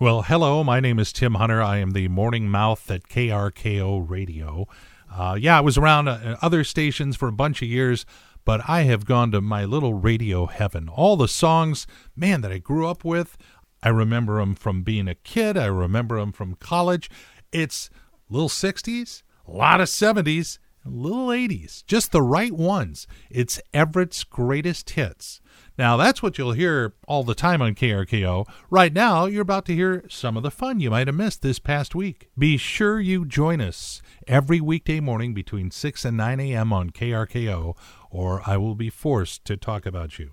Well, hello. My name is Tim Hunter. I am the morning mouth at KRKO Radio. Uh, yeah, I was around uh, other stations for a bunch of years, but I have gone to my little radio heaven. All the songs, man, that I grew up with, I remember them from being a kid. I remember them from college. It's little 60s, a lot of 70s, little 80s, just the right ones. It's Everett's greatest hits. Now, that's what you'll hear all the time on KRKO. Right now, you're about to hear some of the fun you might have missed this past week. Be sure you join us every weekday morning between 6 and 9 a.m. on KRKO, or I will be forced to talk about you.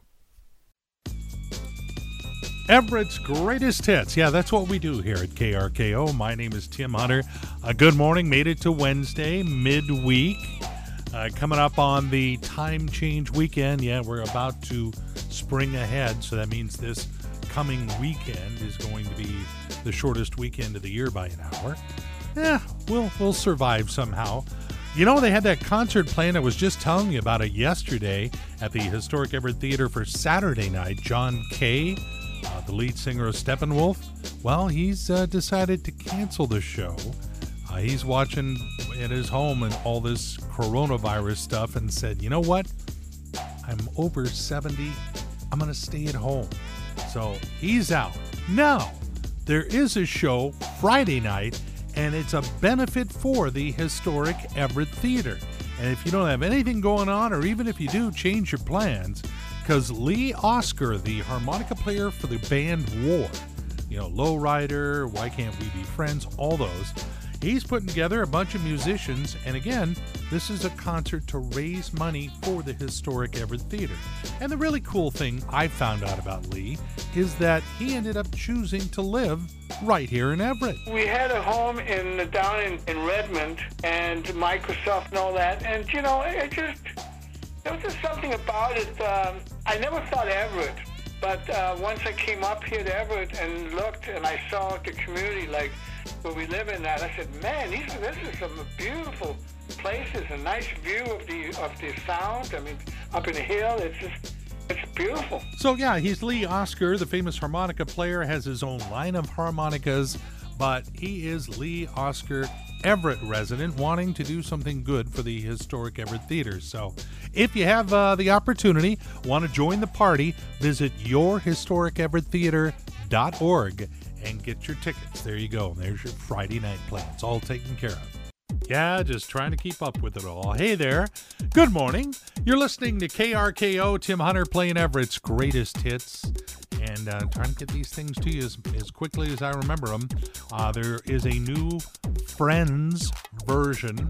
Everett's greatest hits. Yeah, that's what we do here at KRKO. My name is Tim Hunter. Uh, good morning. Made it to Wednesday, midweek. Uh, coming up on the time change weekend. Yeah, we're about to spring ahead, so that means this coming weekend is going to be the shortest weekend of the year by an hour. Yeah, we'll we'll survive somehow. You know, they had that concert planned. I was just telling you about it yesterday at the Historic Everett Theater for Saturday night. John Kay, uh, the lead singer of Steppenwolf, well, he's uh, decided to cancel the show. Uh, he's watching at his home and all this coronavirus stuff and said, you know what? I'm over 70. I'm going to stay at home. So he's out. Now, there is a show Friday night, and it's a benefit for the historic Everett Theater. And if you don't have anything going on, or even if you do, change your plans, because Lee Oskar, the harmonica player for the band War, you know, Lowrider, Why Can't We Be Friends, all those, He's putting together a bunch of musicians, and again, this is a concert to raise money for the historic Everett Theater. And the really cool thing I found out about Lee is that he ended up choosing to live right here in Everett. We had a home in down in, in Redmond, and Microsoft and all that, and you know, it just there was just something about it. Um, I never thought Everett. But uh, once I came up here to Everett and looked and I saw the community like where we live in that, I said, man, these are, this is some beautiful places, a nice view of the of the sound. I mean, up in the hill, it's just it's beautiful. So yeah, he's Lee Oskar, the famous harmonica player, has his own line of harmonicas, but he is Lee Oskar Everett resident wanting to do something good for the historic Everett Theater. So, if you have uh, the opportunity, want to join the party, visit yourhistoriceveretttheater.org and get your tickets. There you go. There's your Friday night plans, all taken care of. Yeah, just trying to keep up with it all. Hey there. Good morning. You're listening to KRKO, Tim Hunter playing Everett's greatest hits and uh, trying to get these things to you as, as quickly as I remember them. Uh, there is a new Friends version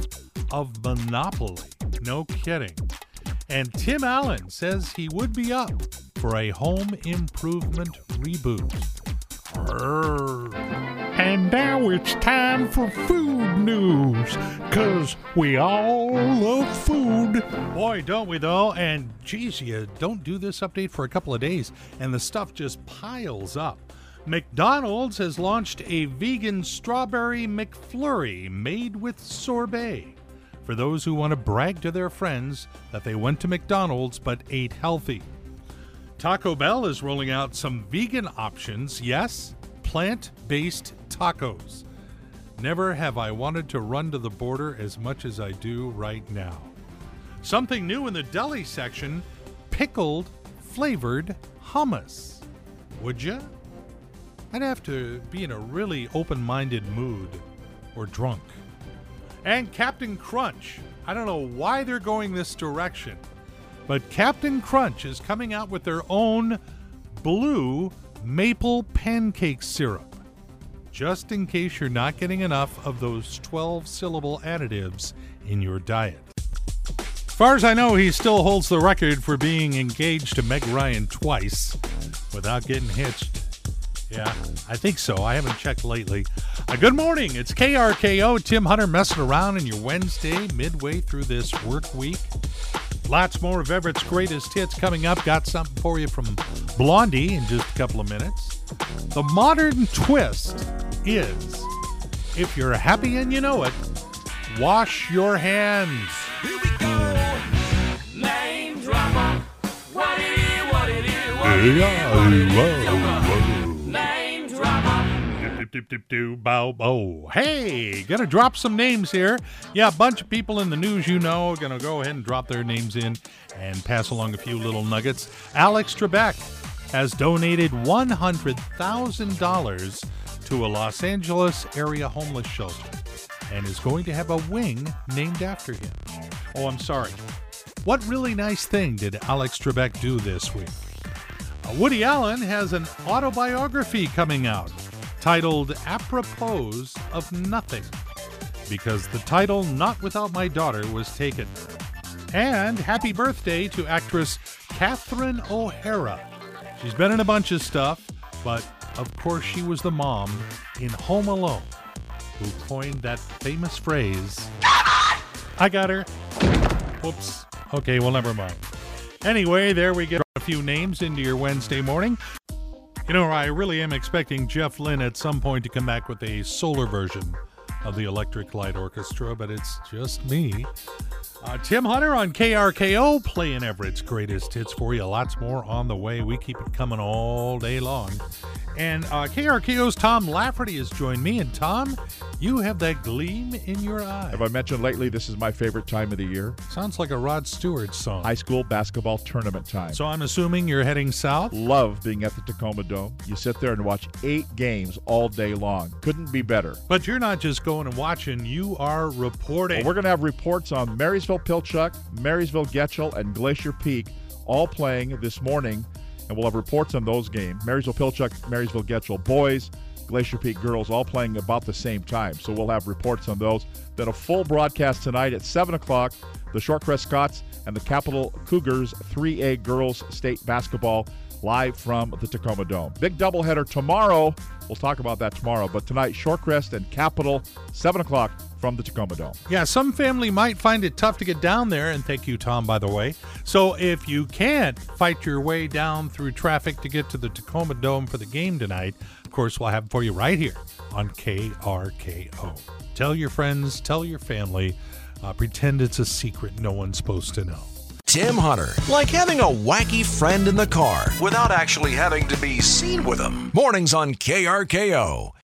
of Monopoly. No kidding. And Tim Allen says he would be up for a home improvement reboot. And now it's time for food news, cause we all love food. Boy, don't we though? And geez, you don't do this update for a couple of days, and the stuff just piles up. McDonald's has launched a vegan strawberry McFlurry made with sorbet for those who want to brag to their friends that they went to McDonald's but ate healthy. Taco Bell is rolling out some vegan options. Yes, plant based tacos. Never have I wanted to run to the border as much as I do right now. Something new in the deli section pickled flavored hummus. Would you? I'd have to be in a really open minded mood or drunk. And Captain Crunch. I don't know why they're going this direction, but Captain Crunch is coming out with their own blue maple pancake syrup, just in case you're not getting enough of those 12 syllable additives in your diet. As far as I know, he still holds the record for being engaged to Meg Ryan twice without getting hitched. Yeah, I think so. I haven't checked lately. Uh, good morning. It's KRKO. Tim Hunter messing around in your Wednesday, midway through this work week. Lots more of Everett's greatest hits coming up. Got something for you from Blondie in just a couple of minutes. The modern twist is if you're happy and you know it, wash your hands. Here we go. Name dropper. What it is, what it is, what it is, what it is. Bow, bow. Hey, gonna drop some names here. Yeah, a bunch of people in the news you know gonna go ahead and drop their names in and pass along a few little nuggets. Alex Trebek has donated $100,000 to a Los Angeles area homeless shelter and is going to have a wing named after him. Oh, I'm sorry. What really nice thing did Alex Trebek do this week? Woody Allen has an autobiography coming out titled Apropos of Nothing because the title Not Without My Daughter was taken. And happy birthday to actress Catherine O'Hara. She's been in a bunch of stuff, but of course she was the mom in Home Alone who coined that famous phrase. I got her. Whoops. Okay, well, never mind. Anyway, there we get a few names into your Wednesday morning. You know, I really am expecting Jeff Lynne at some point to come back with a solar version of the Electric Light Orchestra, but it's just me. Uh, Tim Hunter on KRKO playing Everett's greatest hits for you. Lots more on the way. We keep it coming all day long. And uh, KRKO's Tom Lafferty has joined me. And Tom, you have that gleam in your eye. Have I mentioned lately this is my favorite time of the year? Sounds like a Rod Stewart song. High school basketball tournament time. so I'm assuming you're heading south? Love being at the Tacoma Dome. You sit there and watch eight games all day long. Couldn't be better. But you're not just going and watching, you are reporting. Well, we're going to have reports on Marysville Pilchuck, Marysville Getchell, and Glacier Peak all playing this morning, and we'll have reports on those games. Marysville Pilchuck, Marysville Getchell boys, Glacier Peak girls all playing about the same time. So we'll have reports on those. Then a full broadcast tonight at 7 o'clock. The Shorecrest Scots and the Capital Cougars 3A girls state basketball live from the Tacoma Dome. Big doubleheader tomorrow. We'll talk about that tomorrow. But tonight, Shorecrest and Capital, 7 o'clock from the Tacoma Dome. Yeah, some family might find it tough to get down there, and thank you, Tom, by the way. So if you can't fight your way down through traffic to get to the Tacoma Dome for the game tonight, of course, we'll have it for you right here on KRKO. Tell your friends, tell your family, uh, pretend it's a secret no one's supposed to know. Tim Hunter, like having a wacky friend in the car without actually having to be seen with him. Mornings on KRKO.